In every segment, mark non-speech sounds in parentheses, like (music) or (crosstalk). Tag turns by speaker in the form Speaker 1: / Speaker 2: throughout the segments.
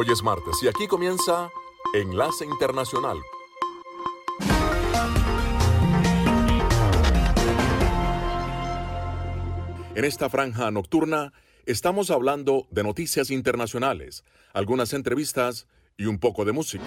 Speaker 1: Hoy es martes y aquí comienza Enlace Internacional. En esta franja nocturna estamos hablando de noticias internacionales, algunas entrevistas y un poco de música.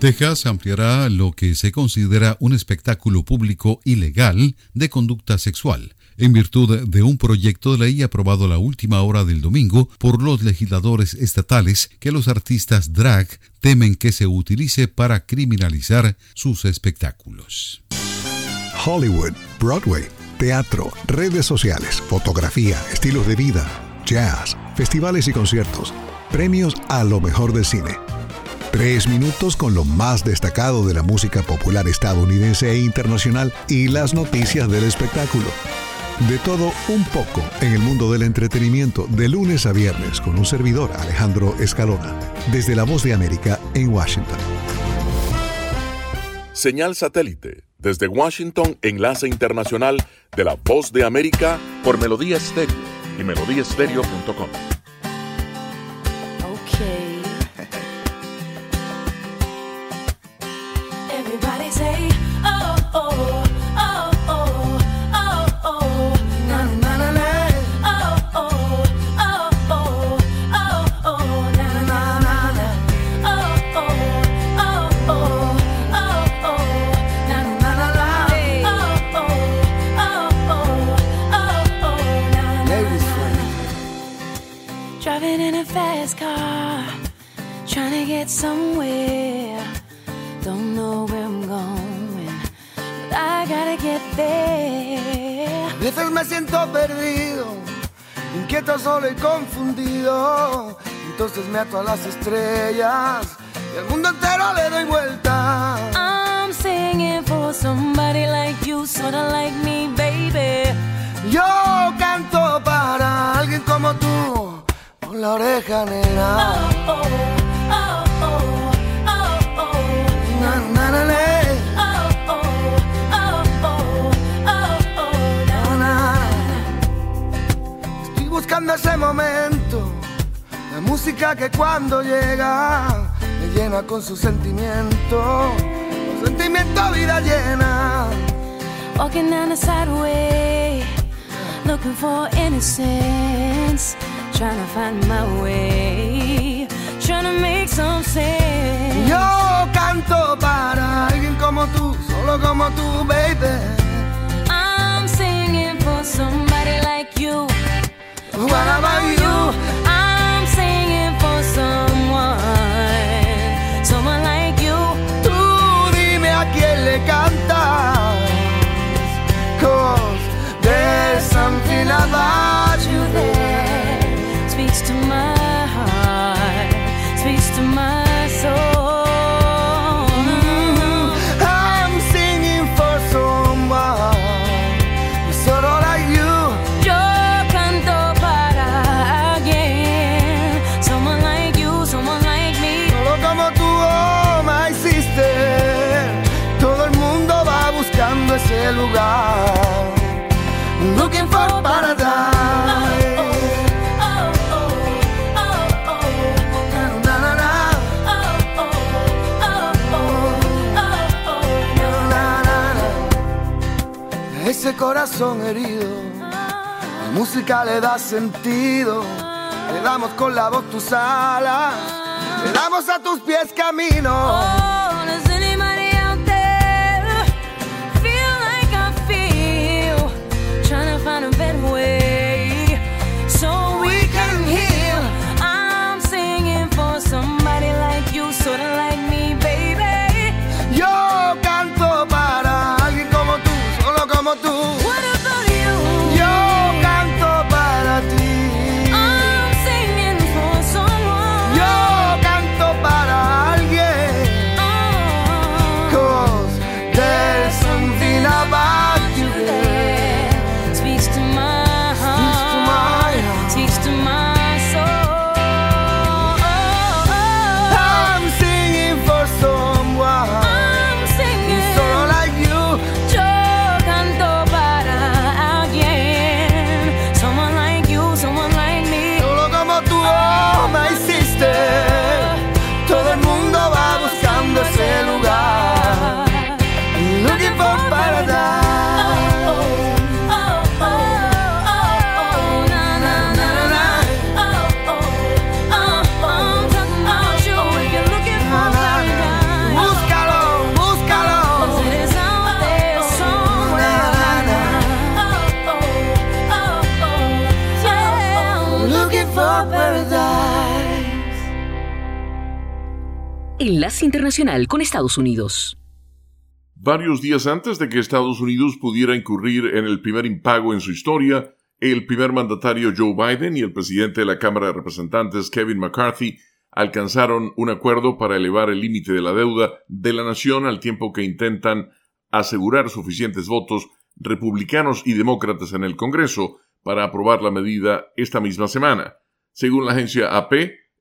Speaker 2: Texas ampliará lo que se considera un espectáculo público ilegal de conducta sexual, en virtud de un proyecto de ley aprobado a la última hora del domingo por los legisladores estatales que los artistas drag temen que se utilice para criminalizar sus espectáculos.
Speaker 3: Hollywood, Broadway, teatro, redes sociales, fotografía, estilos de vida, jazz, festivales y conciertos, premios a lo mejor del cine. Tres minutos con lo más destacado de la música popular estadounidense e internacional y las noticias del espectáculo. De todo un poco en el mundo del entretenimiento de lunes a viernes con un servidor Alejandro Escalona, desde La Voz de América en Washington.
Speaker 1: Señal satélite desde Washington, enlace internacional de La Voz de América por Melodía Estéreo y melodíaestéreo.com.
Speaker 4: somewhere. Don't know where I'm going, but I gotta get there. A veces me siento perdido, inquieto, solo y confundido. Entonces me ato a las estrellas y al mundo entero le doy vuelta. I'm singing for somebody like you, sorta like me, baby. Yo canto para alguien como tú, con la oreja negra. Oh, oh. Estoy buscando ese momento, la música que cuando llega me llena con su sentimiento, su sentimiento vida llena. Walking down the sideway, looking for innocence, trying to find my way, trying to make some sense. Canto para alguien como tú, solo como tú, baby. I'm singing for somebody like you. What about you? Corazón herido, la música le da sentido. Le damos con la voz tus alas, le damos a tus pies camino.
Speaker 5: Enlace Internacional con Estados Unidos.
Speaker 6: Varios días antes de que Estados Unidos pudiera incurrir en el primer impago en su historia, el primer mandatario Joe Biden y el presidente de la Cámara de Representantes Kevin McCarthy alcanzaron un acuerdo para elevar el límite de la deuda de la nación al tiempo que intentan asegurar suficientes votos republicanos y demócratas en el Congreso para aprobar la medida esta misma semana. Según la agencia AP,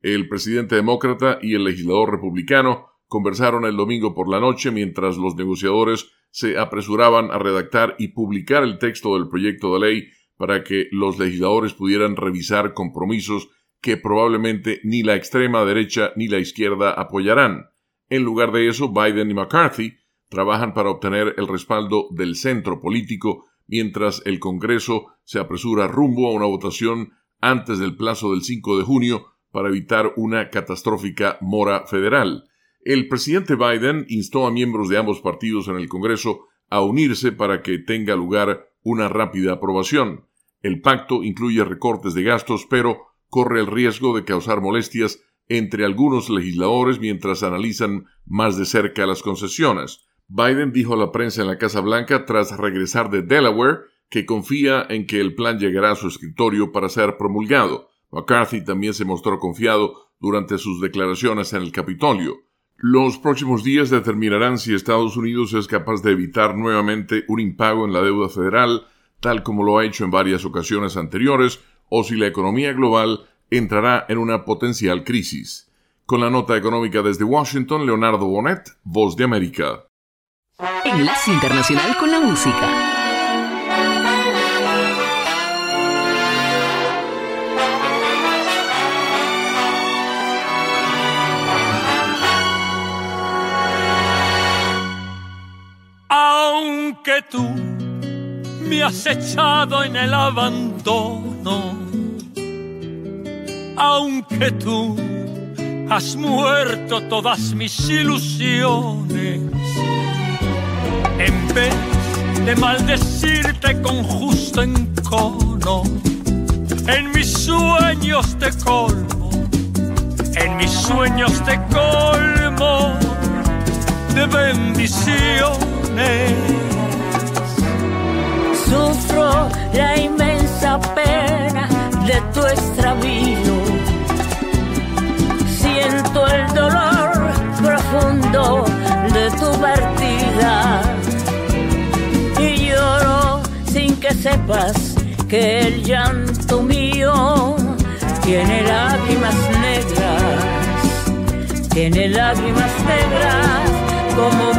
Speaker 6: el presidente demócrata y el legislador republicano conversaron el domingo por la noche mientras los negociadores se apresuraban a redactar y publicar el texto del proyecto de ley para que los legisladores pudieran revisar compromisos que probablemente ni la extrema derecha ni la izquierda apoyarán. En lugar de eso, Biden y McCarthy trabajan para obtener el respaldo del centro político mientras el Congreso se apresura rumbo a una votación antes del plazo del 5 de junio para evitar una catastrófica mora federal. El presidente Biden instó a miembros de ambos partidos en el Congreso a unirse para que tenga lugar una rápida aprobación. El pacto incluye recortes de gastos, pero corre el riesgo de causar molestias entre algunos legisladores mientras analizan más de cerca las concesiones. Biden dijo a la prensa en la Casa Blanca tras regresar de Delaware que confía en que el plan llegará a su escritorio para ser promulgado. McCarthy también se mostró confiado durante sus declaraciones en el Capitolio. Los próximos días determinarán si Estados Unidos es capaz de evitar nuevamente un impago en la deuda federal, tal como lo ha hecho en varias ocasiones anteriores, o si la economía global entrará en una potencial crisis. Con la nota económica desde Washington, Leonardo Bonet, Voz de América.
Speaker 5: Enlace Internacional con la Música.
Speaker 7: Has echado en el abandono, aunque tú has muerto todas mis ilusiones en vez de maldecirte con justo encono, en mis sueños te colmo, en mis sueños te colmo de bendiciones.
Speaker 8: Sufro la inmensa pena de tu extravío, siento el dolor profundo de tu partida que sepas que el llanto mío tiene lágrimas negras, tiene lágrimas negras como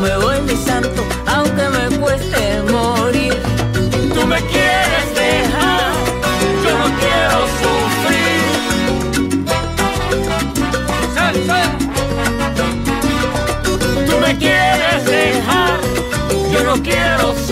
Speaker 7: me voy mi
Speaker 8: santo, aunque me cueste morir.
Speaker 7: Tú me quieres dejar, yo no quiero sufrir. Sal, sal. Tú me quieres dejar, yo no quiero sufrir.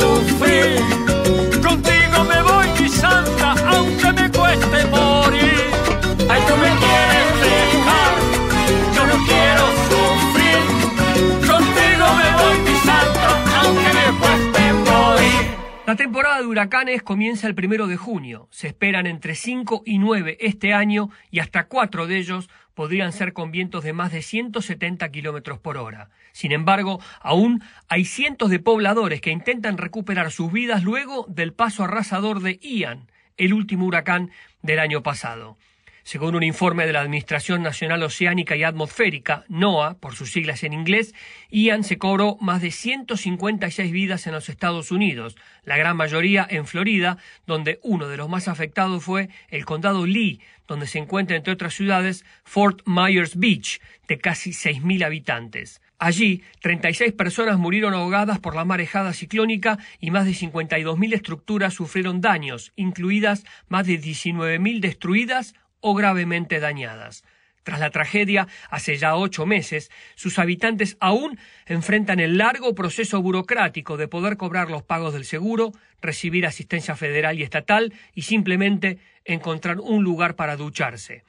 Speaker 9: Huracanes comienza el primero de junio. Se esperan entre 5 y 9 este año y hasta 4 de ellos podrían ser con vientos de más de 170 kilómetros por hora. Sin embargo, aún hay cientos de pobladores que intentan recuperar sus vidas luego del paso arrasador de Ian, el último huracán del año pasado. Según un informe de la Administración Nacional Oceánica y Atmosférica, NOAA, por sus siglas en inglés, Ian se cobró más de 156 vidas en los Estados Unidos, la gran mayoría en Florida, donde uno de los más afectados fue el condado Lee, donde se encuentra, entre otras ciudades, Fort Myers Beach, de casi 6.000 habitantes. Allí, 36 personas murieron ahogadas por la marejada ciclónica y más de 52.000 estructuras sufrieron daños, incluidas más de 19.000 destruidas gravemente dañadas. Tras la tragedia, hace ya ocho meses, sus habitantes aún enfrentan el largo proceso burocrático de poder cobrar los pagos del seguro, recibir asistencia federal y estatal y simplemente encontrar un lugar para ducharse.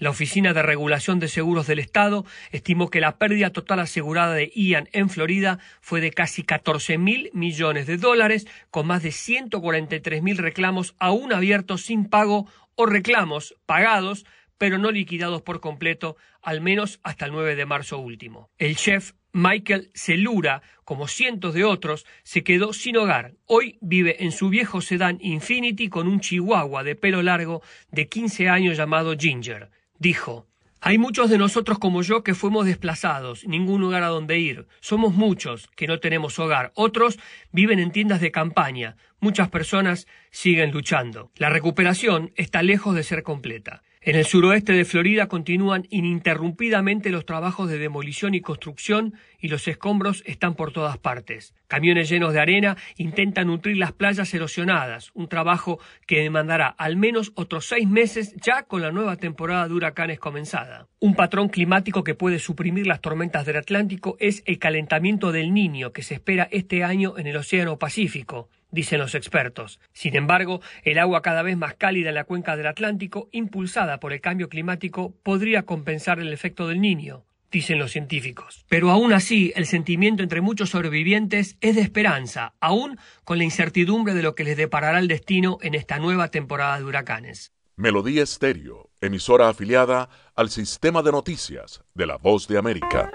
Speaker 9: La Oficina de Regulación de Seguros del Estado estimó que la pérdida total asegurada de Ian en Florida fue de casi 14 mil millones de dólares, con más de 143 mil reclamos aún abiertos sin pago o reclamos pagados pero no liquidados por completo, al menos hasta el 9 de marzo último. El chef Michael Celura, como cientos de otros, se quedó sin hogar. Hoy vive en su viejo sedán Infinity con un chihuahua de pelo largo de 15 años llamado Ginger. Dijo, hay muchos de nosotros como yo que fuimos desplazados, ningún lugar a donde ir. Somos muchos que no tenemos hogar. Otros viven en tiendas de campaña. Muchas personas siguen luchando. La recuperación está lejos de ser completa. En el suroeste de Florida continúan ininterrumpidamente los trabajos de demolición y construcción y los escombros están por todas partes. Camiones llenos de arena intentan nutrir las playas erosionadas, un trabajo que demandará al menos otros seis meses ya con la nueva temporada de huracanes comenzada. Un patrón climático que puede suprimir las tormentas del Atlántico es el calentamiento del Niño que se espera este año en el Océano Pacífico dicen los expertos. Sin embargo, el agua cada vez más cálida en la cuenca del Atlántico, impulsada por el cambio climático, podría compensar el efecto del niño, dicen los científicos. Pero aún así, el sentimiento entre muchos sobrevivientes es de esperanza, aún con la incertidumbre de lo que les deparará el destino en esta nueva temporada de huracanes.
Speaker 10: Melodía Estéreo, emisora afiliada al sistema de noticias de la Voz de América.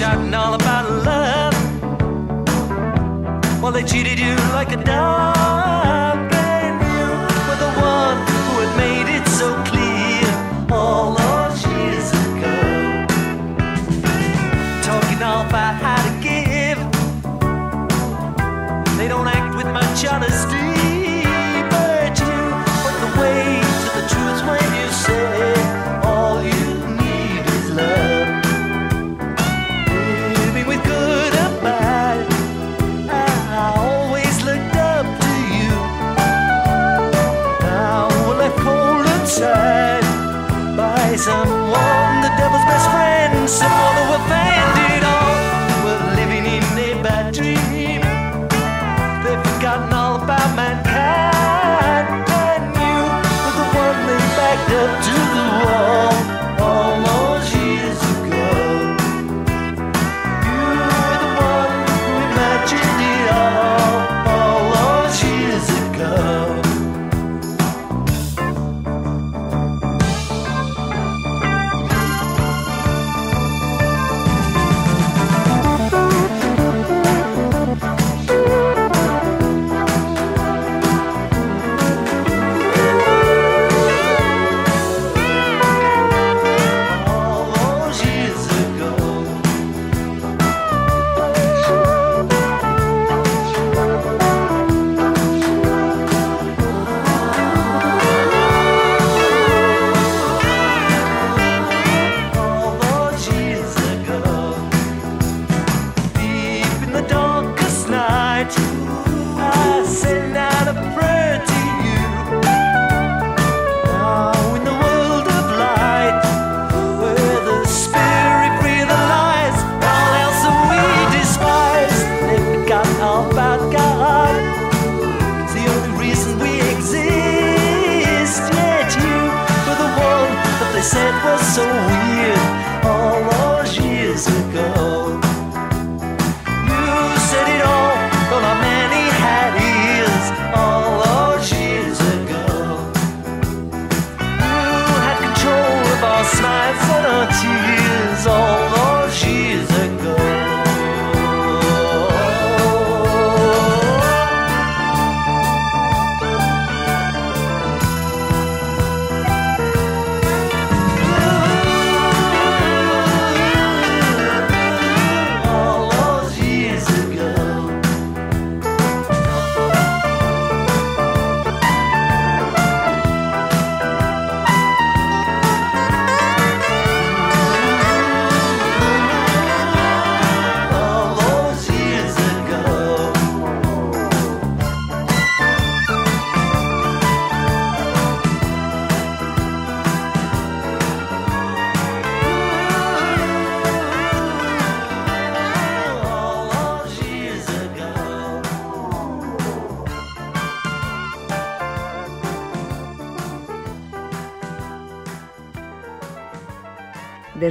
Speaker 11: Shouting all about love. Well, they cheated you like a dog, and you were the one who had made it so clear all those years ago. Talking all about how to give, they don't act with much honesty.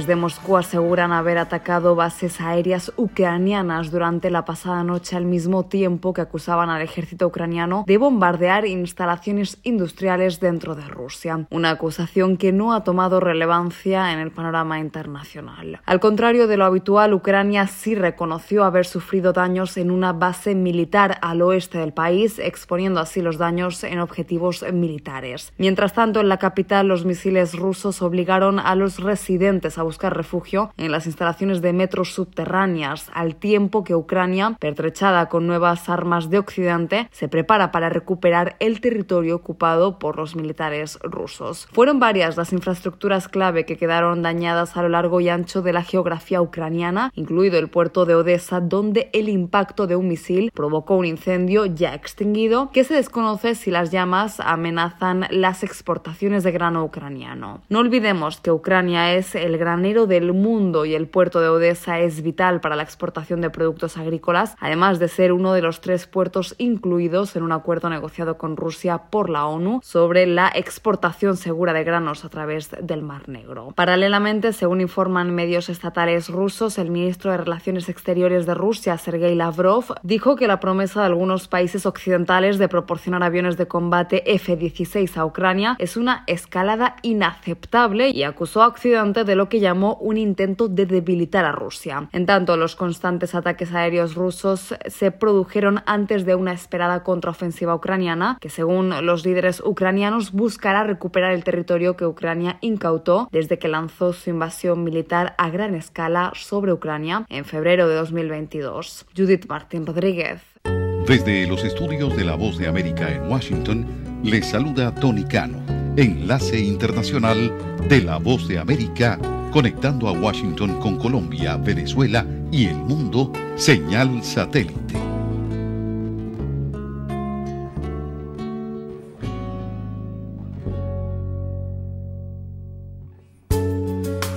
Speaker 12: Desde Moscú aseguran haber atacado bases aéreas ucranianas durante la pasada noche al mismo tiempo que acusaban al ejército ucraniano de bombardear instalaciones industriales dentro de Rusia, una acusación que no ha tomado relevancia en el panorama internacional. Al contrario de lo habitual, Ucrania sí reconoció haber sufrido daños en una base militar al oeste del país, exponiendo así los daños en objetivos militares. Mientras tanto, en la capital los misiles rusos obligaron a los residentes a buscar refugio en las instalaciones de metros subterráneas, al tiempo que Ucrania, pertrechada con nuevas armas de Occidente, se prepara para recuperar el territorio ocupado por los militares rusos. Fueron varias las infraestructuras clave que quedaron dañadas a lo largo y ancho de la geografía ucraniana, incluido el puerto de Odessa, donde el impacto de un misil provocó un incendio ya extinguido, que se desconoce si las llamas amenazan las exportaciones de grano ucraniano. No olvidemos que Ucrania es el del mundo y el puerto de Odessa es vital para la exportación de productos agrícolas, además de ser uno de los tres puertos incluidos en un acuerdo negociado con Rusia por la ONU sobre la exportación segura de granos a través del Mar Negro. Paralelamente, según informan medios estatales rusos, el ministro de Relaciones Exteriores de Rusia, Sergei Lavrov, dijo que la promesa de algunos países occidentales de proporcionar aviones de combate F-16 a Ucrania es una escalada inaceptable y acusó a Occidente de lo que un intento de debilitar a Rusia. En tanto, los constantes ataques aéreos rusos se produjeron antes de una esperada contraofensiva ucraniana, que según los líderes ucranianos buscará recuperar el territorio que Ucrania incautó desde que lanzó su invasión militar a gran escala sobre Ucrania en febrero de 2022. Judith Martín Rodríguez.
Speaker 2: Desde los estudios de La Voz de América en Washington, les saluda Tony Cano, enlace internacional de La Voz de América, conectando a Washington con Colombia, Venezuela y el mundo, señal satélite.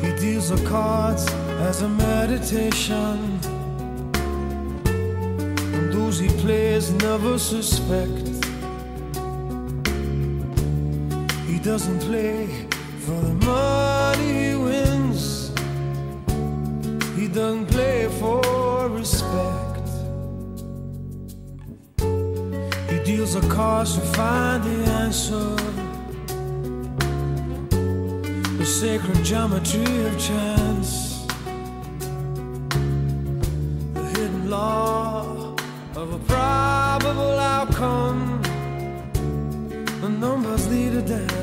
Speaker 13: He deals the cards as a meditation. And those he plays never suspect. He doesn't play Doesn't play for respect. He deals the cards to find the answer the sacred geometry of chance, the hidden law of a probable outcome. The numbers lead a dance.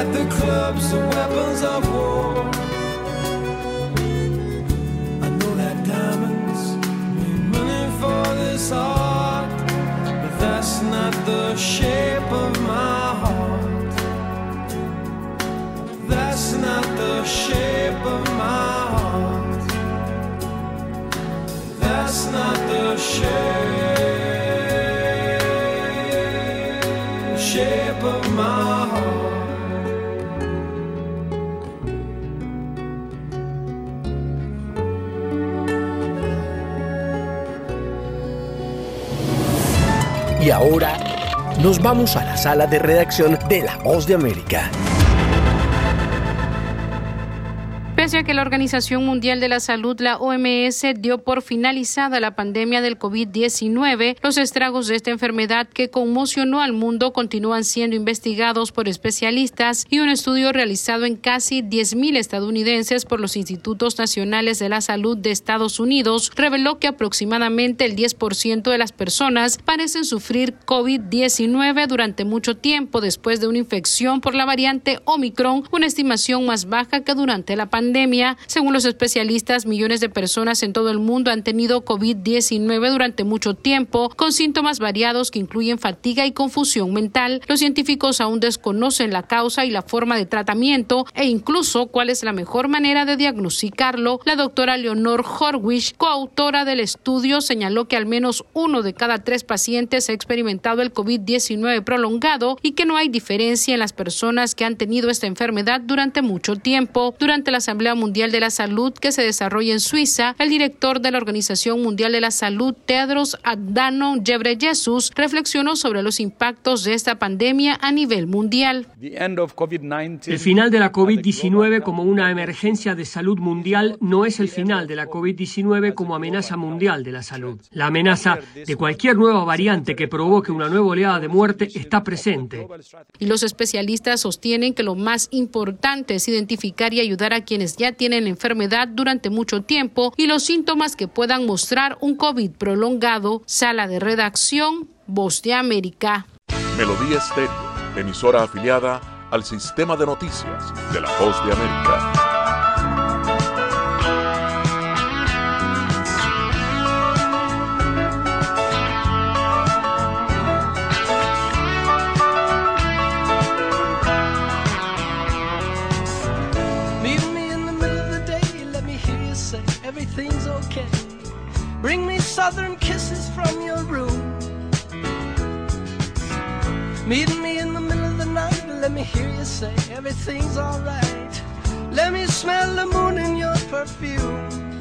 Speaker 13: That the clubs are weapons of war. I know that diamonds mean money for this art, but that's not the shape of my heart. That's not the shape of my heart. That's not the shape
Speaker 14: ahora nos vamos a la sala de redacción de La Voz de América.
Speaker 15: Pese a que la Organización Mundial de la Salud, la OMS, dio por finalizada la pandemia del COVID-19, los estragos de esta enfermedad que conmocionó al mundo continúan siendo investigados por especialistas y un estudio realizado en casi 10.000 estadounidenses por los Institutos Nacionales de la Salud de Estados Unidos reveló que aproximadamente el 10% de las personas parecen sufrir COVID-19 durante mucho tiempo después de una infección por la variante Omicron, una estimación más baja que durante la pandemia. Según los especialistas, millones de personas en todo el mundo han tenido COVID-19 durante mucho tiempo, con síntomas variados que incluyen fatiga y confusión mental. Los científicos aún desconocen la causa y la forma de tratamiento e incluso cuál es la mejor manera de diagnosticarlo. La doctora Leonor Horwish, coautora del estudio, señaló que al menos uno de cada tres pacientes ha experimentado el COVID-19 prolongado y que no hay diferencia en las personas que han tenido esta enfermedad durante mucho tiempo. Durante la Asamblea Mundial de la Salud que se desarrolla en Suiza, el director de la Organización Mundial de la Salud, Tedros Adhanom Ghebreyesus, reflexionó sobre los impactos de esta pandemia a nivel mundial.
Speaker 16: El final de la COVID-19 como una emergencia de salud mundial no es el final de la COVID-19 como amenaza mundial de la salud. La amenaza de cualquier nueva variante que provoque una nueva oleada de muerte está presente.
Speaker 15: Y los especialistas sostienen que lo más importante es identificar y ayudar a quienes ya tienen la enfermedad durante mucho tiempo y los síntomas que puedan mostrar un COVID prolongado. Sala de redacción, Voz de América.
Speaker 17: Melodía Estéreo, emisora afiliada al sistema de noticias de la Voz de América.
Speaker 18: Bring me southern kisses from your room. Meet me in the middle of the night, let me hear you say everything's alright. Let me smell the moon in your perfume.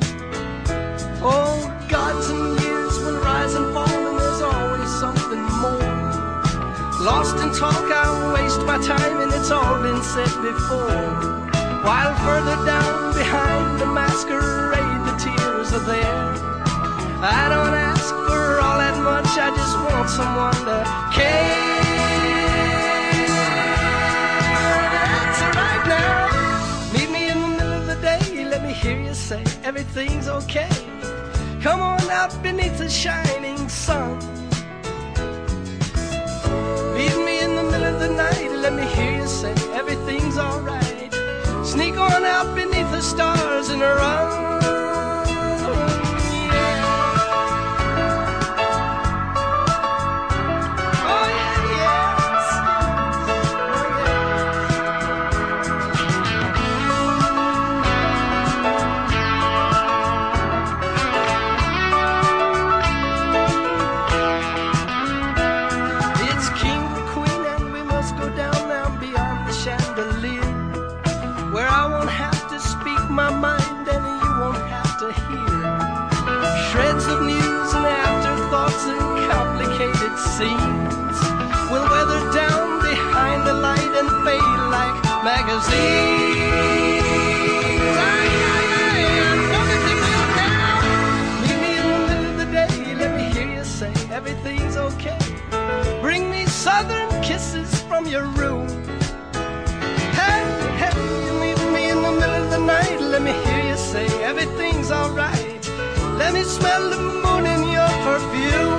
Speaker 18: Oh, gods and years will rise and fall, and there's always something more. Lost in talk, I waste my time, and it's all been said before. While further down behind the masquerade, the tears are there. I don't ask for all that much, I just want someone to care. That's right now. Meet me in the middle of the day, let me hear you say everything's okay. Come on out beneath the shining sun. Meet me in the middle of the night, let me hear you say everything's alright. Sneak on out beneath the stars and run. Your room. Hey, hey, you meet me in the middle of the night. Let me hear you say everything's alright. Let me smell the moon in your perfume.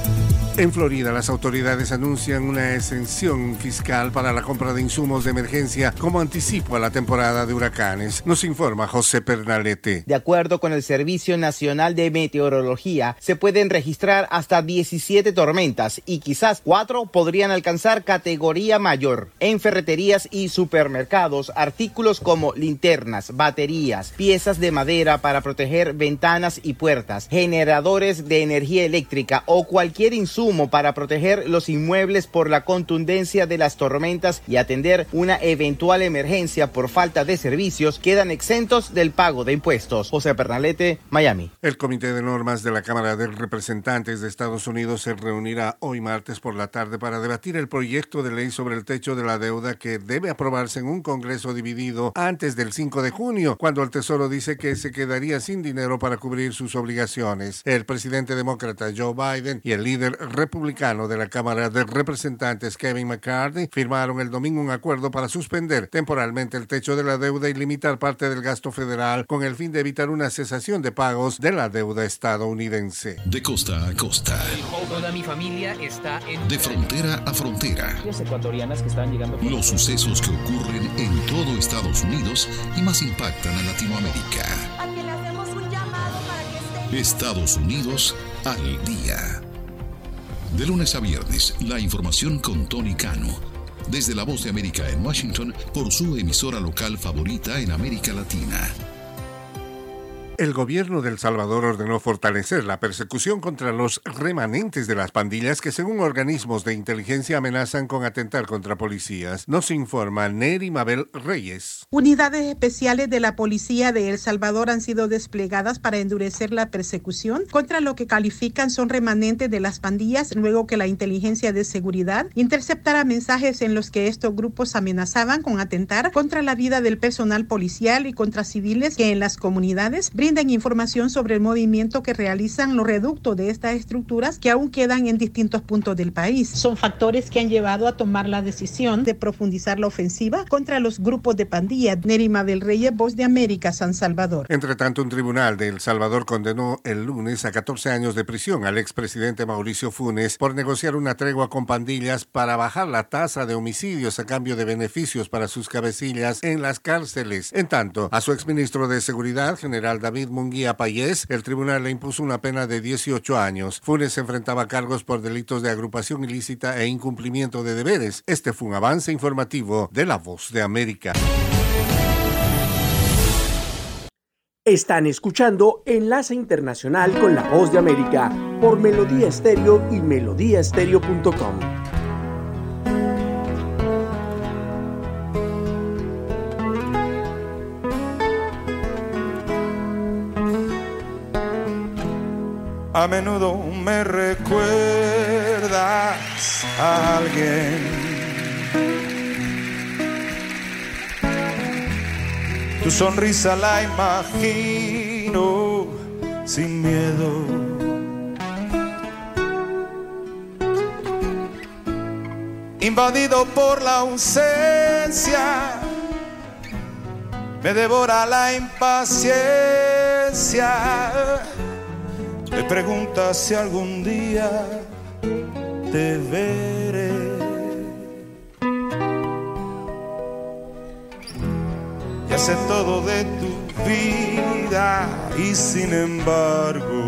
Speaker 19: En Florida, las autoridades anuncian una exención fiscal para la compra de insumos de emergencia como anticipo a la temporada de huracanes. Nos informa José Pernalete.
Speaker 20: De acuerdo con el Servicio Nacional de Meteorología, se pueden registrar hasta 17 tormentas y quizás cuatro podrían alcanzar categoría mayor. En ferreterías y supermercados, artículos como linternas, baterías, piezas de madera para proteger ventanas y puertas, generadores de energía eléctrica o cualquier insumo para proteger los inmuebles por la contundencia de las tormentas y atender una eventual emergencia por falta de servicios quedan exentos del pago de impuestos. José Pernalete, Miami.
Speaker 19: El Comité de Normas de la Cámara de Representantes de Estados Unidos se reunirá hoy martes por la tarde para debatir el proyecto de ley sobre el techo de la deuda que debe aprobarse en un Congreso dividido antes del 5 de junio, cuando el Tesoro dice que se quedaría sin dinero para cubrir sus obligaciones. El presidente demócrata Joe Biden y el líder republicano de la Cámara de Representantes Kevin McCarthy firmaron el domingo un acuerdo para suspender temporalmente el techo de la deuda y limitar parte del gasto federal con el fin de evitar una cesación de pagos de la deuda estadounidense.
Speaker 2: De costa a costa,
Speaker 16: Toda mi familia está en
Speaker 2: de frontera a frontera.
Speaker 16: ecuatorianas que están llegando por
Speaker 2: Los sucesos que ocurren en todo Estados Unidos y más impactan a Latinoamérica. Estados Unidos al día. De lunes a viernes, la información con Tony Cano. Desde la voz de América en Washington por su emisora local favorita en América Latina.
Speaker 19: El gobierno de El Salvador ordenó fortalecer la persecución contra los remanentes de las pandillas que según organismos de inteligencia amenazan con atentar contra policías. Nos informa Neri Mabel Reyes.
Speaker 21: Unidades especiales de la policía de El Salvador han sido desplegadas para endurecer la persecución contra lo que califican son remanentes de las pandillas luego que la inteligencia de seguridad interceptara mensajes en los que estos grupos amenazaban con atentar contra la vida del personal policial y contra civiles que en las comunidades brinden información sobre el movimiento que realizan los reductos de estas estructuras que aún quedan en distintos puntos del país. Son factores que han llevado a tomar la decisión de profundizar la ofensiva contra los grupos de pandillas. Nerima del Reyes, Voz de América, San Salvador.
Speaker 19: Entre tanto, un tribunal de El Salvador condenó el lunes a 14 años de prisión al expresidente Mauricio Funes por negociar una tregua con pandillas para bajar la tasa de homicidios a cambio de beneficios para sus cabecillas en las cárceles. En tanto, a su exministro de Seguridad, general David Munguía Payés, el tribunal le impuso una pena de 18 años. Funes enfrentaba cargos por delitos de agrupación ilícita e incumplimiento de deberes. Este fue un avance informativo de La Voz de América.
Speaker 14: Están escuchando Enlace Internacional con la Voz de América por Melodía Estéreo y melodíaestéreo.com.
Speaker 22: A menudo me recuerdas a alguien. Tu sonrisa la imagino sin miedo. Invadido por la ausencia, me devora la impaciencia. Me preguntas si algún día te veré. Ya sé todo de tu vida y sin embargo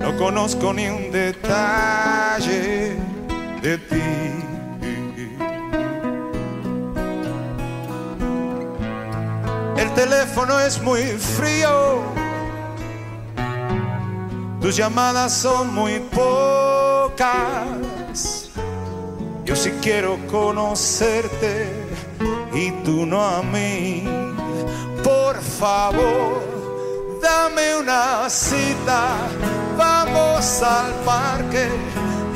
Speaker 22: no conozco ni un detalle de ti. Teléfono es muy frío, tus llamadas son muy pocas. Yo sí quiero conocerte y tú no a mí. Por favor, dame una cita, vamos al parque,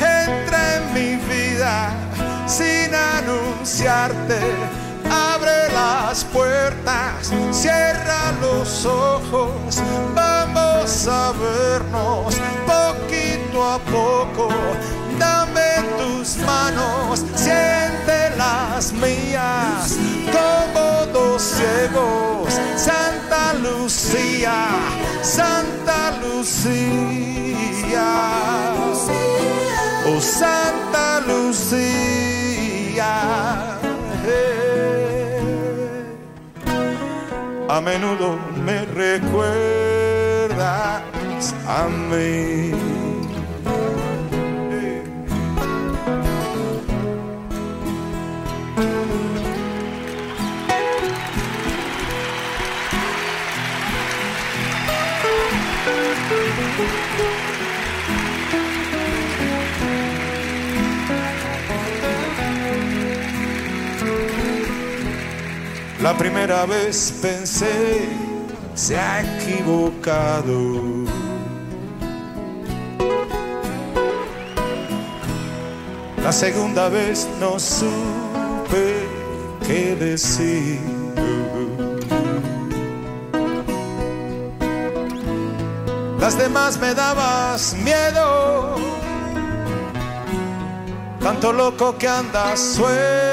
Speaker 22: entra en mi vida sin anunciarte. Abre las puertas, cierra los ojos, vamos a vernos poquito a poco. Dame tus manos, siente las mías, como dos ciegos. Santa Lucía, Santa Lucía, A menudo me recuerdas a mí. La primera vez pensé, se ha equivocado. La segunda vez no supe qué decir. Las demás me dabas miedo, tanto loco que andas suelto.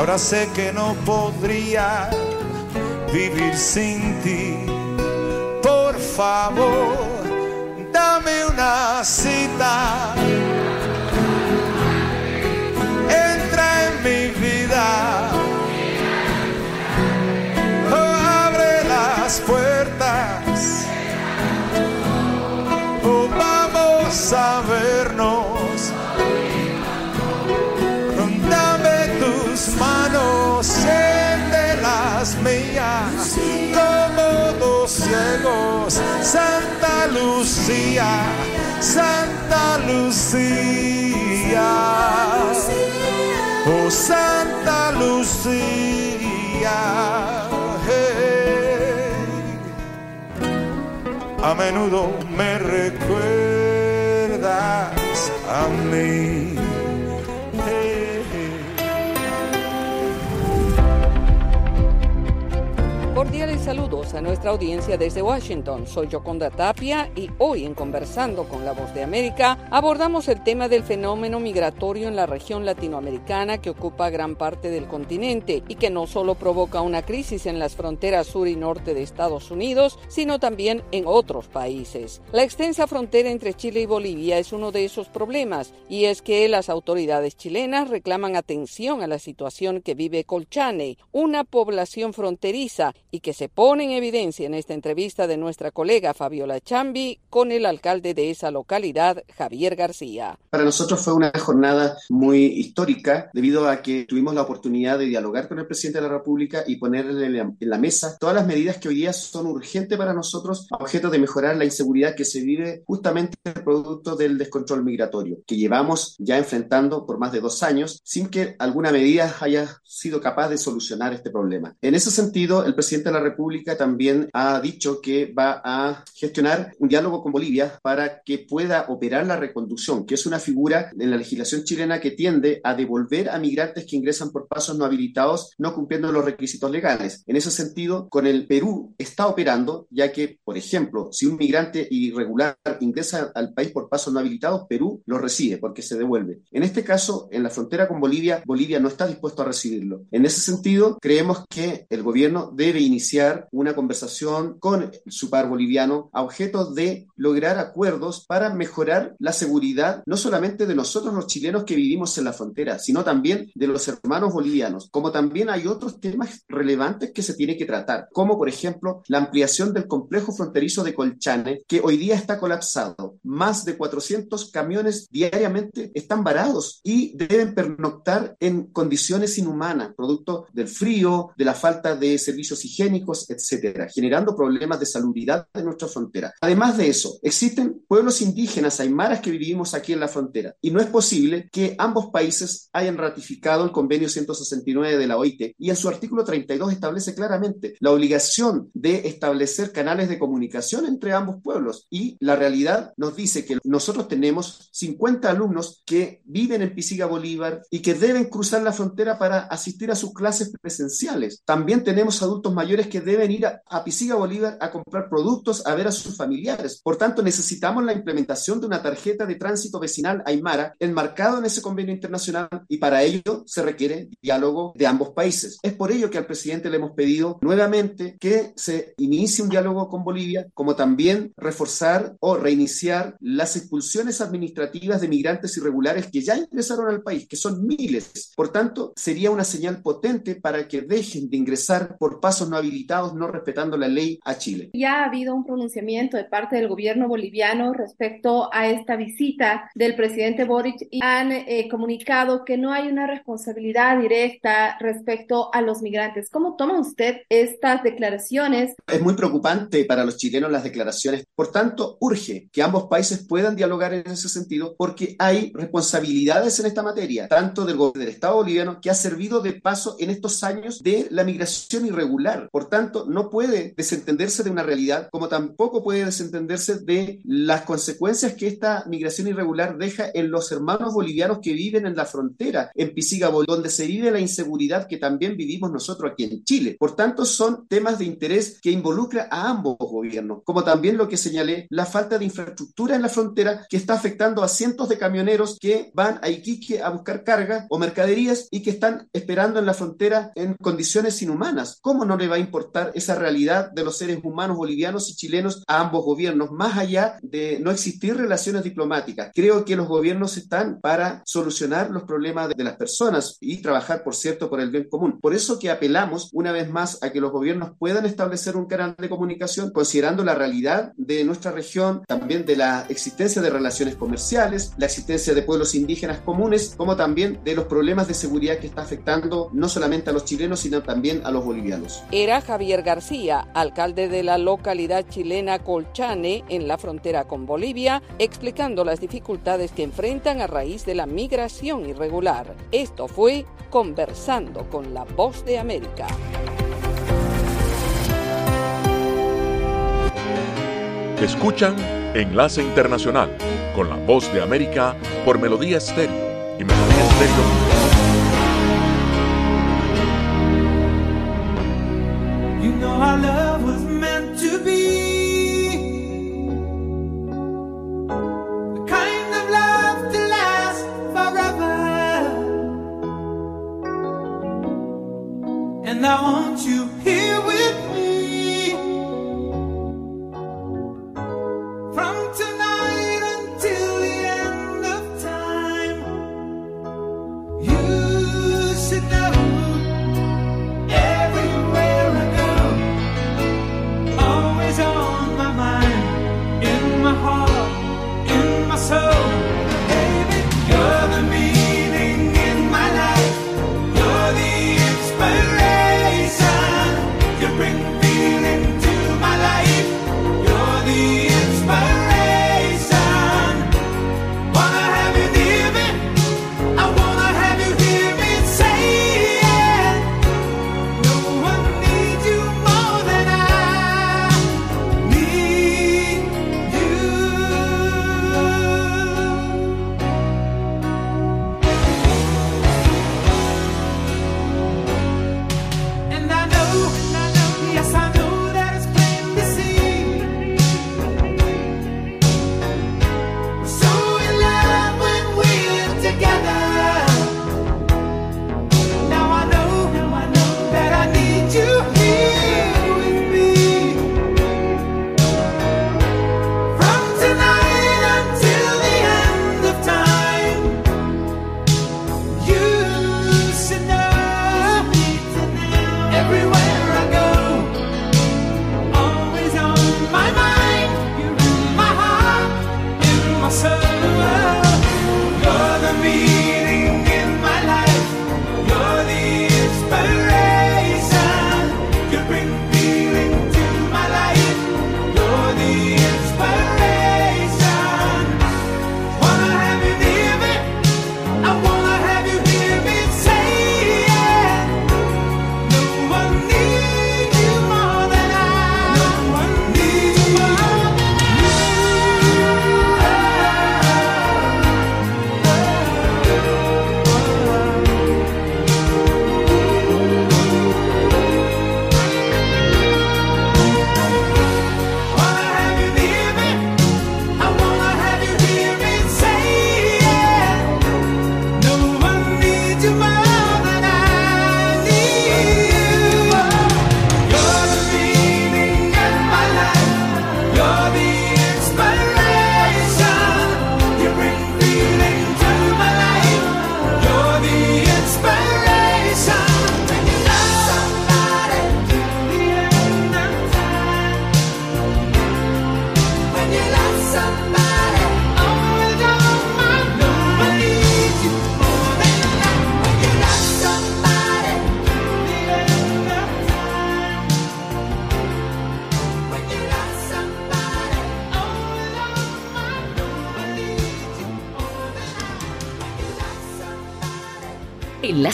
Speaker 22: Ahora sé que no podría vivir sin ti. Por favor, dame una cita. Entra en mi vida. Abre las puertas. Oh, vamos a vernos. las mías, como dos ciegos, Santa Lucía, Santa Lucía, oh Santa Lucía. A menudo me recuerdas a mí.
Speaker 23: Cordiales saludos a nuestra audiencia desde Washington. Soy Yoconda Tapia y hoy en Conversando con la Voz de América abordamos el tema del fenómeno migratorio en la región latinoamericana que ocupa gran parte del continente y que no solo provoca una crisis en las fronteras sur y norte de Estados Unidos, sino también en otros países. La extensa frontera entre Chile y Bolivia es uno de esos problemas y es que las autoridades chilenas reclaman atención a la situación que vive Colchane, una población fronteriza y que se pone en evidencia en esta entrevista de nuestra colega Fabiola Chambi con el alcalde de esa localidad, Javier García.
Speaker 24: Para nosotros fue una jornada muy histórica debido a que tuvimos la oportunidad de dialogar con el presidente de la República y ponerle en la, mesa todas las medidas que hoy día son urgentes para nosotros objeto de mejorar la inseguridad que se vive justamente producto del descontrol migratorio que llevamos ya enfrentando por más de dos años sin que alguna medida haya sido capaz de solucionar este problema. En ese sentido, el presidente de la República también ha dicho que va a gestionar un diálogo con Bolivia para que pueda operar la reconducción, que es una figura en la legislación chilena que tiende a devolver a migrantes que ingresan por pasos no habilitados, no cumpliendo los requisitos legales. En ese sentido, con el Perú está operando, ya que, por ejemplo, si un migrante irregular ingresa al país por pasos no habilitados, Perú lo recibe porque se devuelve. En este caso, en la frontera con Bolivia, Bolivia no está dispuesto a recibirlo. En ese sentido, creemos que el gobierno debe iniciar una conversación con su par boliviano a objeto de lograr acuerdos para mejorar la seguridad no solamente de nosotros los chilenos que vivimos en la frontera, sino también de los hermanos bolivianos, como también hay otros temas relevantes que se tiene que tratar, como por ejemplo la ampliación del complejo fronterizo de Colchane, que hoy día está colapsado. Más de 400 camiones diariamente están varados y deben pernoctar en condiciones inhumanas, producto del frío, de la falta de servicios higiénicos, etcétera, generando problemas de salubridad en nuestra frontera. Además de eso, existen pueblos indígenas aymaras que vivimos aquí en la frontera y no es posible que ambos países hayan ratificado el convenio 169 de la OIT y en su artículo 32 establece claramente la obligación de establecer canales de comunicación entre ambos pueblos y la realidad nos dice que nosotros tenemos 50 alumnos que viven en Pisiga Bolívar y que deben cruzar la frontera para asistir a sus clases presenciales. También tenemos adultos mayores que deben ir a, a Pisiga Bolívar a comprar productos, a ver a sus familiares. Por tanto, necesitamos la implementación de una tarjeta de tránsito vecinal Aymara enmarcado en ese convenio internacional y para ello se requiere diálogo de ambos países. Es por ello que al presidente le hemos pedido nuevamente que se inicie un diálogo con Bolivia, como también reforzar o reiniciar las expulsiones administrativas de migrantes irregulares que ya ingresaron al país, que son miles. Por tanto, sería una señal potente para que dejen de ingresar por pasos no habilitados, no respetando la ley a Chile.
Speaker 25: Ya ha habido un pronunciamiento de parte del gobierno boliviano respecto a esta visita del presidente Boric y han eh, comunicado que no hay una responsabilidad directa respecto a los migrantes. ¿Cómo toma usted estas declaraciones?
Speaker 24: Es muy preocupante para los chilenos las declaraciones. Por tanto, urge que ambos países puedan dialogar en ese sentido porque hay responsabilidades en esta materia, tanto del, del Estado boliviano que ha servido de paso en estos años de la migración irregular. Por tanto, no puede desentenderse de una realidad como tampoco puede desentenderse de las consecuencias que esta migración irregular deja en los hermanos bolivianos que viven en la frontera, en Pisiga, donde se vive la inseguridad que también vivimos nosotros aquí en Chile. Por tanto, son temas de interés que involucra a ambos gobiernos, como también lo que señalé, la falta de infraestructura en la frontera que está afectando a cientos de camioneros que van a Iquique a buscar carga o mercaderías y que están esperando en la frontera en condiciones inhumanas. ¿Cómo no le va a importar esa realidad de los seres humanos bolivianos y chilenos a ambos gobiernos, más allá de no existir relaciones diplomáticas? Creo que los gobiernos están para solucionar los problemas de, las personas y trabajar, por cierto, por el bien común. Por eso que apelamos una vez más a que los gobiernos puedan establecer un canal de comunicación considerando la realidad de nuestra región, también de la existencia de relaciones comerciales, la existencia de pueblos indígenas comunes, como también de los problemas de seguridad que está afectando no solamente a los chilenos, sino también a los bolivianos.
Speaker 23: Era Javier García, alcalde de la localidad chilena Colchane, en la frontera con Bolivia, explicando las dificultades que enfrentan a raíz de la migración irregular. Esto fue Conversando con la Voz de América.
Speaker 10: Escuchan Enlace Internacional con la Voz de América por Melodía Estéreo y Melodía Estéreo.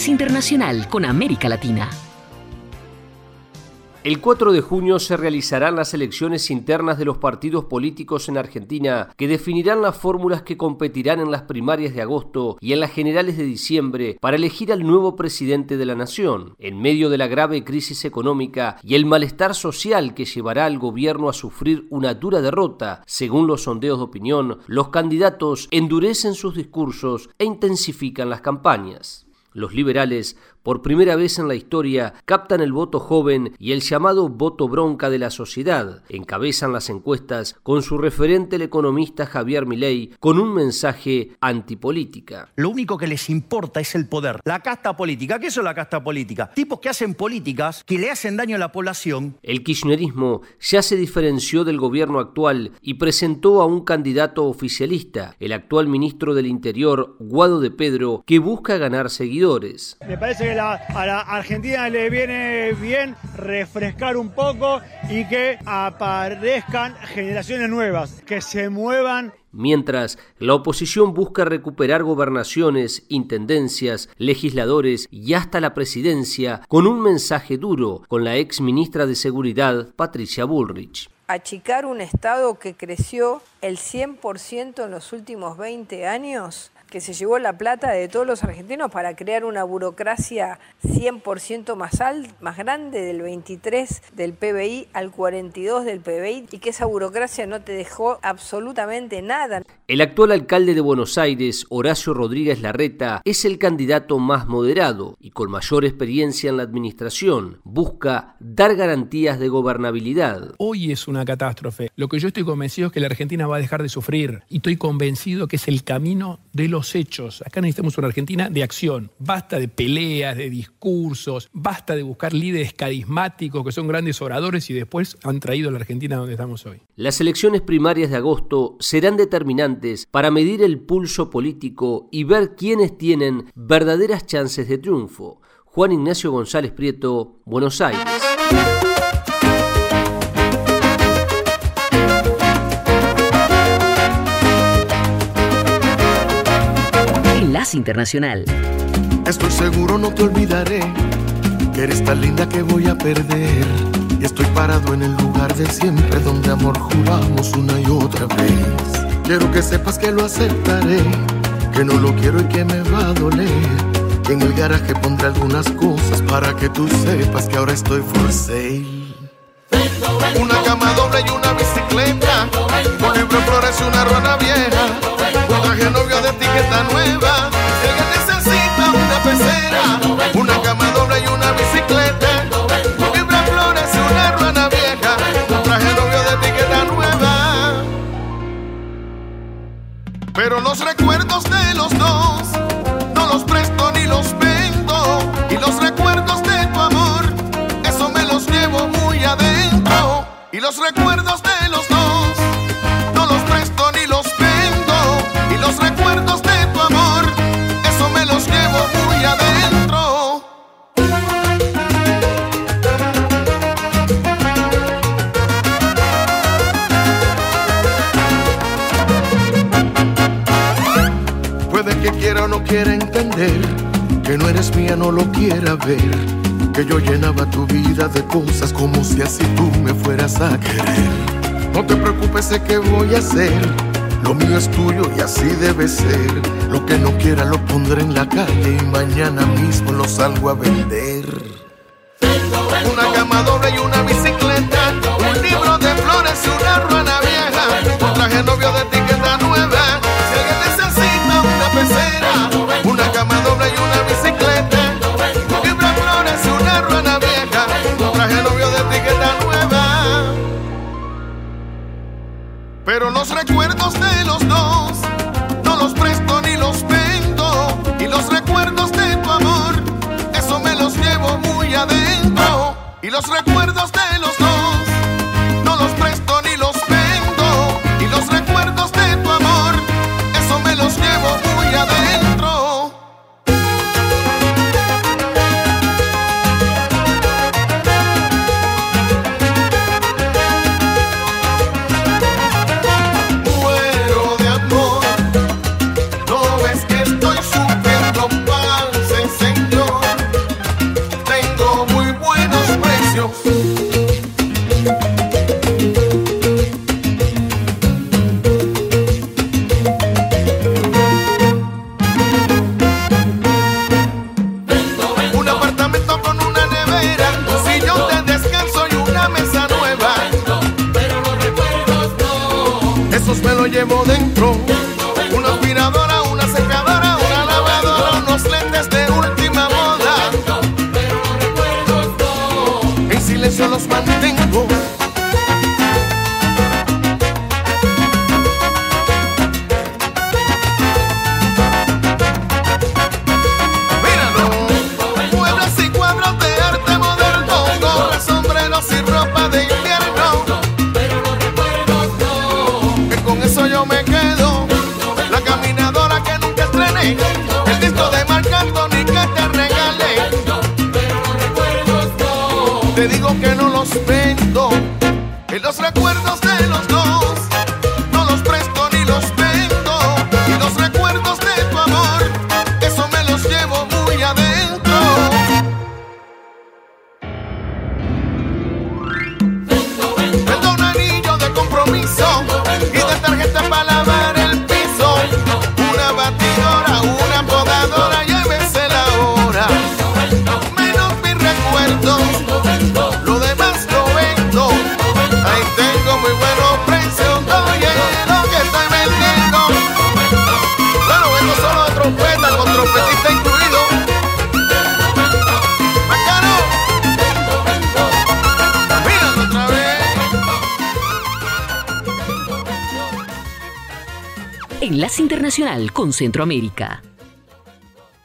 Speaker 5: Internacional con América Latina.
Speaker 26: El 4 de junio se realizarán las elecciones internas de los partidos políticos en Argentina que definirán las fórmulas que competirán en las primarias de agosto y en las generales de diciembre para elegir al nuevo presidente de la nación. En medio de la grave crisis económica y el malestar social que llevará al gobierno a sufrir una dura derrota, según los sondeos de opinión, los candidatos endurecen sus discursos e intensifican las campañas. Los liberales por primera vez en la historia, captan el voto joven y el llamado voto bronca de la sociedad. Encabezan las encuestas con su referente el economista Javier Milei con un mensaje antipolítica.
Speaker 27: Lo único que les importa es el poder. La casta política. ¿Qué es la casta política? Tipos que hacen políticas que le hacen daño a la población.
Speaker 26: El kirchnerismo ya se diferenció del gobierno actual y presentó a un candidato oficialista, el actual ministro del Interior, Guado de Pedro, que busca ganar seguidores seguidores.
Speaker 28: Me parece que la- a la Argentina le viene bien refrescar un poco y que aparezcan generaciones nuevas, que se muevan
Speaker 26: Mientras, la oposición busca recuperar gobernaciones, intendencias, legisladores y hasta la presidencia con un mensaje duro con la ex ministra de Seguridad, Patricia Bullrich.
Speaker 29: achicar un Estado que creció el 100% en los últimos 20 años, que se llevó la plata de todos los argentinos para crear una burocracia 100% más, al- más grande, del 23 del PBI al 42 del PBI, y que esa burocracia no te dejó absolutamente nada.
Speaker 26: El actual alcalde de Buenos Aires, Horacio Rodríguez Larreta, es el candidato más moderado y con mayor experiencia en la administración. Busca dar garantías de gobernabilidad.
Speaker 30: Hoy es una catástrofe. Lo que yo estoy convencido es que la Argentina va a dejar de sufrir. Y estoy convencido que es el camino de los hechos. Acá necesitamos una Argentina de acción. Basta de peleas, de discursos, basta de buscar líderes carismáticos que son grandes oradores y después han traído a la Argentina donde estamos hoy.
Speaker 26: Las elecciones primarias de agosto serán determinantes para medir el pulso político y ver quiénes tienen verdaderas chances de triunfo. Juan Ignacio González Prieto, Buenos Aires.
Speaker 5: Internacional.
Speaker 31: Estoy seguro no te olvidaré que eres tan linda que voy a perder. Y estoy parado en el lugar de siempre donde amor juramos una y otra vez. Quiero que sepas que lo aceptaré, que no lo quiero y que me va a doler. En el garaje pondré algunas cosas para que tú sepas que ahora estoy for sale. Una cama doble y una bicicleta, libro de flores una ruana vieja, un traje de etiqueta nueva. Una cama doble y una bicicleta, de flores y una ruana vieja, un traje novio de etiqueta nueva. Pero los recuerdos de los dos no los presto ni los vendo. Y los recuerdos de tu amor, eso me los llevo muy adentro. Y los recuerdos de quiera o no quiera entender que no eres mía, no lo quiera ver. Que yo llenaba tu vida de cosas como si así tú me fueras a querer. No te preocupes, sé que voy a hacer. Lo mío es tuyo y así debe ser. Lo que no quiera lo pondré en la calle y mañana mismo lo salgo a vender. Una cama y una bicicleta, un libro de flores y una ruana vieja, un traje novio de etiqueta y una bicicleta, de flores y una ruana vieja, traje novio de etiqueta nueva. Pero los recuerdos de los dos no los presto ni los vendo. Y los recuerdos de tu amor, eso me los llevo muy adentro. Y los recuerdos de los dos los vendo. Con
Speaker 32: Centroamérica.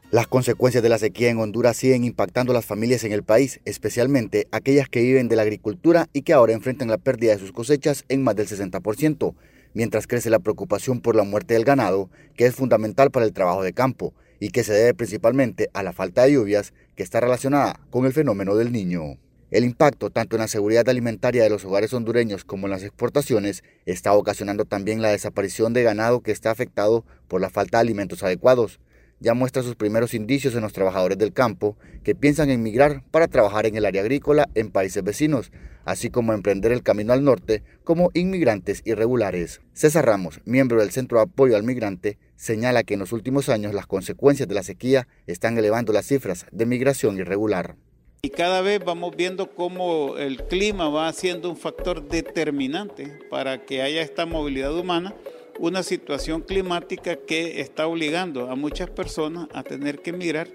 Speaker 33: Las consecuencias de la sequía en Honduras siguen impactando a las familias en el país, especialmente aquellas que viven de la agricultura y que ahora enfrentan la pérdida de sus cosechas en más del 60%, mientras crece la preocupación por la muerte del ganado, que es fundamental para el trabajo de campo y que se debe principalmente a la falta de lluvias que está relacionada con el fenómeno del niño. El impacto tanto en la seguridad alimentaria de los hogares hondureños como en las exportaciones está ocasionando también la desaparición de ganado que está afectado por la falta de alimentos adecuados ya muestra sus primeros indicios en los trabajadores del campo que piensan emigrar para trabajar en el área agrícola en países vecinos, así como emprender el camino al norte como inmigrantes irregulares. César Ramos, miembro del Centro de Apoyo al Migrante, señala que en los últimos años las consecuencias de la sequía están elevando las cifras de migración irregular.
Speaker 34: Y cada vez vamos viendo cómo el clima va siendo un factor determinante para que haya esta movilidad humana una situación climática que está obligando a muchas personas a tener que emigrar.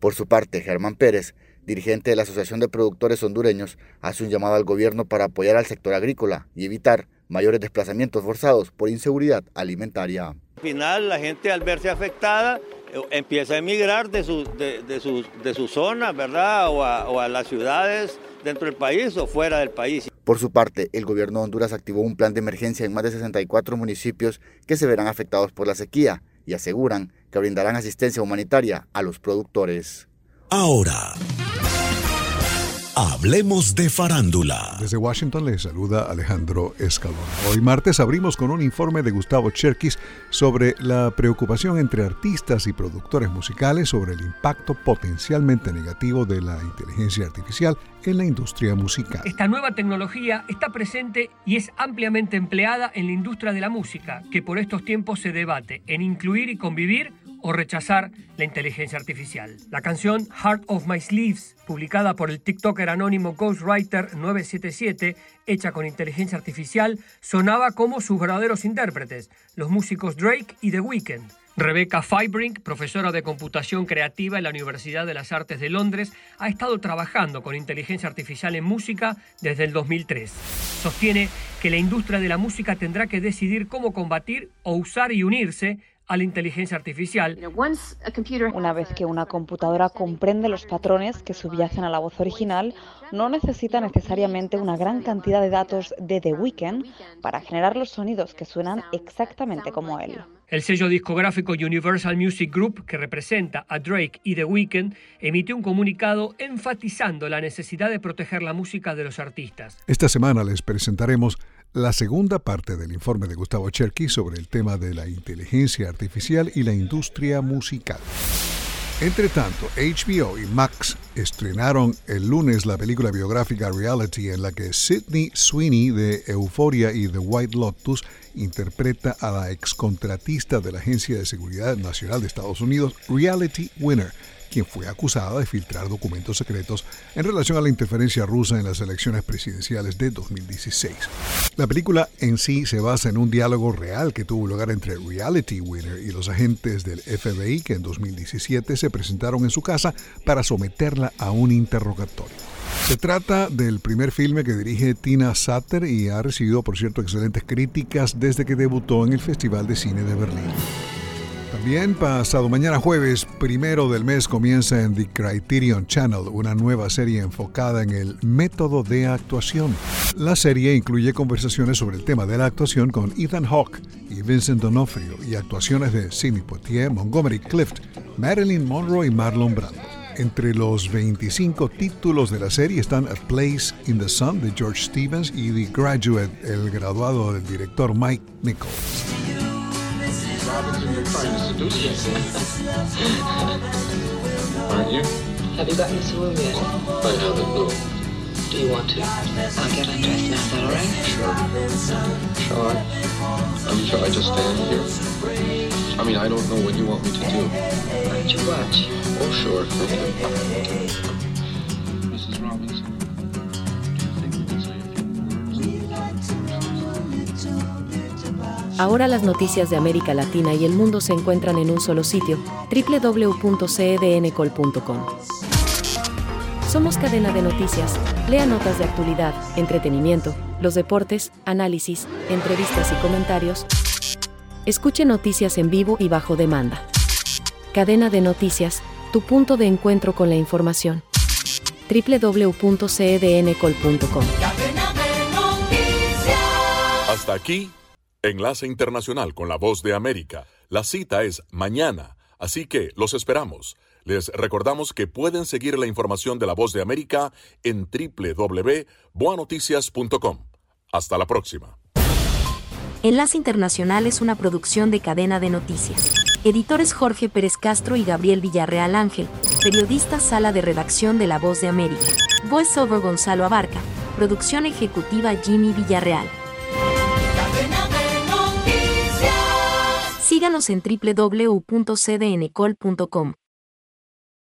Speaker 33: Por su parte, Germán Pérez, dirigente de la Asociación de Productores Hondureños, hace un llamado al gobierno para apoyar al sector agrícola y evitar mayores desplazamientos forzados por inseguridad alimentaria.
Speaker 30: Al final, la gente al verse afectada empieza a emigrar de sus de, de sus de sus zonas, ¿verdad? O a, o a las ciudades dentro del país o fuera del país.
Speaker 33: Por su parte, el gobierno de Honduras activó un plan de emergencia en más de 64 municipios que se verán afectados por la sequía y aseguran que brindarán asistencia humanitaria a los productores.
Speaker 27: Ahora, hablemos de farándula.
Speaker 3: Desde Washington les saluda Alejandro Escalón. Hoy martes abrimos con un informe de Gustavo Cherkis sobre la preocupación entre artistas y productores musicales sobre el impacto potencialmente negativo de la inteligencia artificial en la industria musical.
Speaker 9: Esta nueva tecnología está presente y es ampliamente empleada en la industria de la música, que por estos tiempos se debate en incluir y convivir o rechazar la inteligencia artificial. La canción Heart of My Sleeves, publicada por el TikToker anónimo Ghostwriter 977, hecha con inteligencia artificial, sonaba como sus verdaderos intérpretes, los músicos Drake y The Weeknd. Rebecca Fibrink, profesora de computación creativa en la Universidad de las Artes de Londres, ha estado trabajando con inteligencia artificial en música desde el 2003. Sostiene que la industria de la música tendrá que decidir cómo combatir o usar y unirse a la inteligencia artificial.
Speaker 12: Una vez que una computadora comprende los patrones que subyacen a la voz original, no necesita necesariamente una gran cantidad de datos de The Weeknd para generar los sonidos que suenan exactamente como él.
Speaker 9: El sello discográfico Universal Music Group, que representa a Drake y The Weeknd, emitió un comunicado enfatizando la necesidad de proteger la música de los artistas.
Speaker 3: Esta semana les presentaremos la segunda parte del informe de Gustavo Cherky sobre el tema de la inteligencia artificial y la industria musical. Entre tanto, HBO y Max estrenaron el lunes la película biográfica Reality en la que Sidney Sweeney de Euphoria y The White Lotus interpreta a la excontratista de la Agencia de Seguridad Nacional de Estados Unidos, Reality Winner, quien fue acusada de filtrar documentos secretos en relación a la interferencia rusa en las elecciones presidenciales de 2016. La película en sí se basa en un diálogo real que tuvo lugar entre Reality Winner y los agentes del FBI que en 2017 se presentaron en su casa para someterla a un interrogatorio. Se trata del primer filme que dirige Tina Satter y ha recibido, por cierto, excelentes críticas desde que debutó en el Festival de Cine de Berlín. También pasado mañana jueves, primero del mes, comienza en The Criterion Channel una nueva serie enfocada en el método de actuación. La serie incluye conversaciones sobre el tema de la actuación con Ethan Hawke y Vincent D'Onofrio y actuaciones de Sidney Poitier, Montgomery Clift, Marilyn Monroe y Marlon Brando. Entre los 25 títulos de la serie están A Place in the Sun de George Stevens y The Graduate, el graduado del director Mike Nichols.
Speaker 34: Aren't you? Have you gotten this room yet? I haven't, no. Do you want to? I'll get undressed now, is that alright? Sure. Shall I? I mean, shall I just stand here? I mean, I don't know what you want me to do. Why don't you watch? Oh, sure. Okay. (laughs)
Speaker 35: Ahora las noticias de América Latina y el mundo se encuentran en un solo sitio, www.cedncol.com. Somos cadena de noticias. Lea notas de actualidad, entretenimiento, los deportes, análisis, entrevistas y comentarios. Escuche noticias en vivo y bajo demanda. Cadena de noticias, tu punto de encuentro con la información. www.cedncol.com.
Speaker 17: Hasta aquí, Enlace Internacional con la Voz de América. La cita es mañana, así que los esperamos. Les recordamos que pueden seguir la información de la Voz de América en www.boanoticias.com. Hasta la próxima.
Speaker 36: Enlace Internacional es una producción de cadena de noticias. Editores Jorge Pérez Castro y Gabriel Villarreal Ángel. Periodista Sala de Redacción de La Voz de América. Voiceover Gonzalo Abarca. Producción ejecutiva Jimmy Villarreal. Síganos en www.cdncol.com.